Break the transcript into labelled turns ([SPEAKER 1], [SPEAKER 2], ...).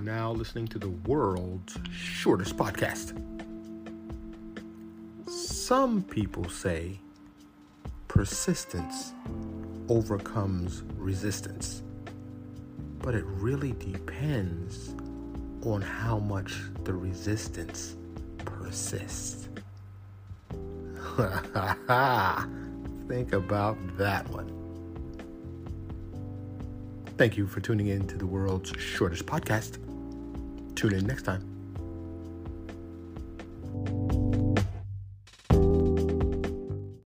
[SPEAKER 1] now listening to the world's shortest podcast. Some people say persistence overcomes resistance, but it really depends on how much the resistance persists. Think about that one. Thank you for tuning in to the world's shortest podcast. Tune in next time.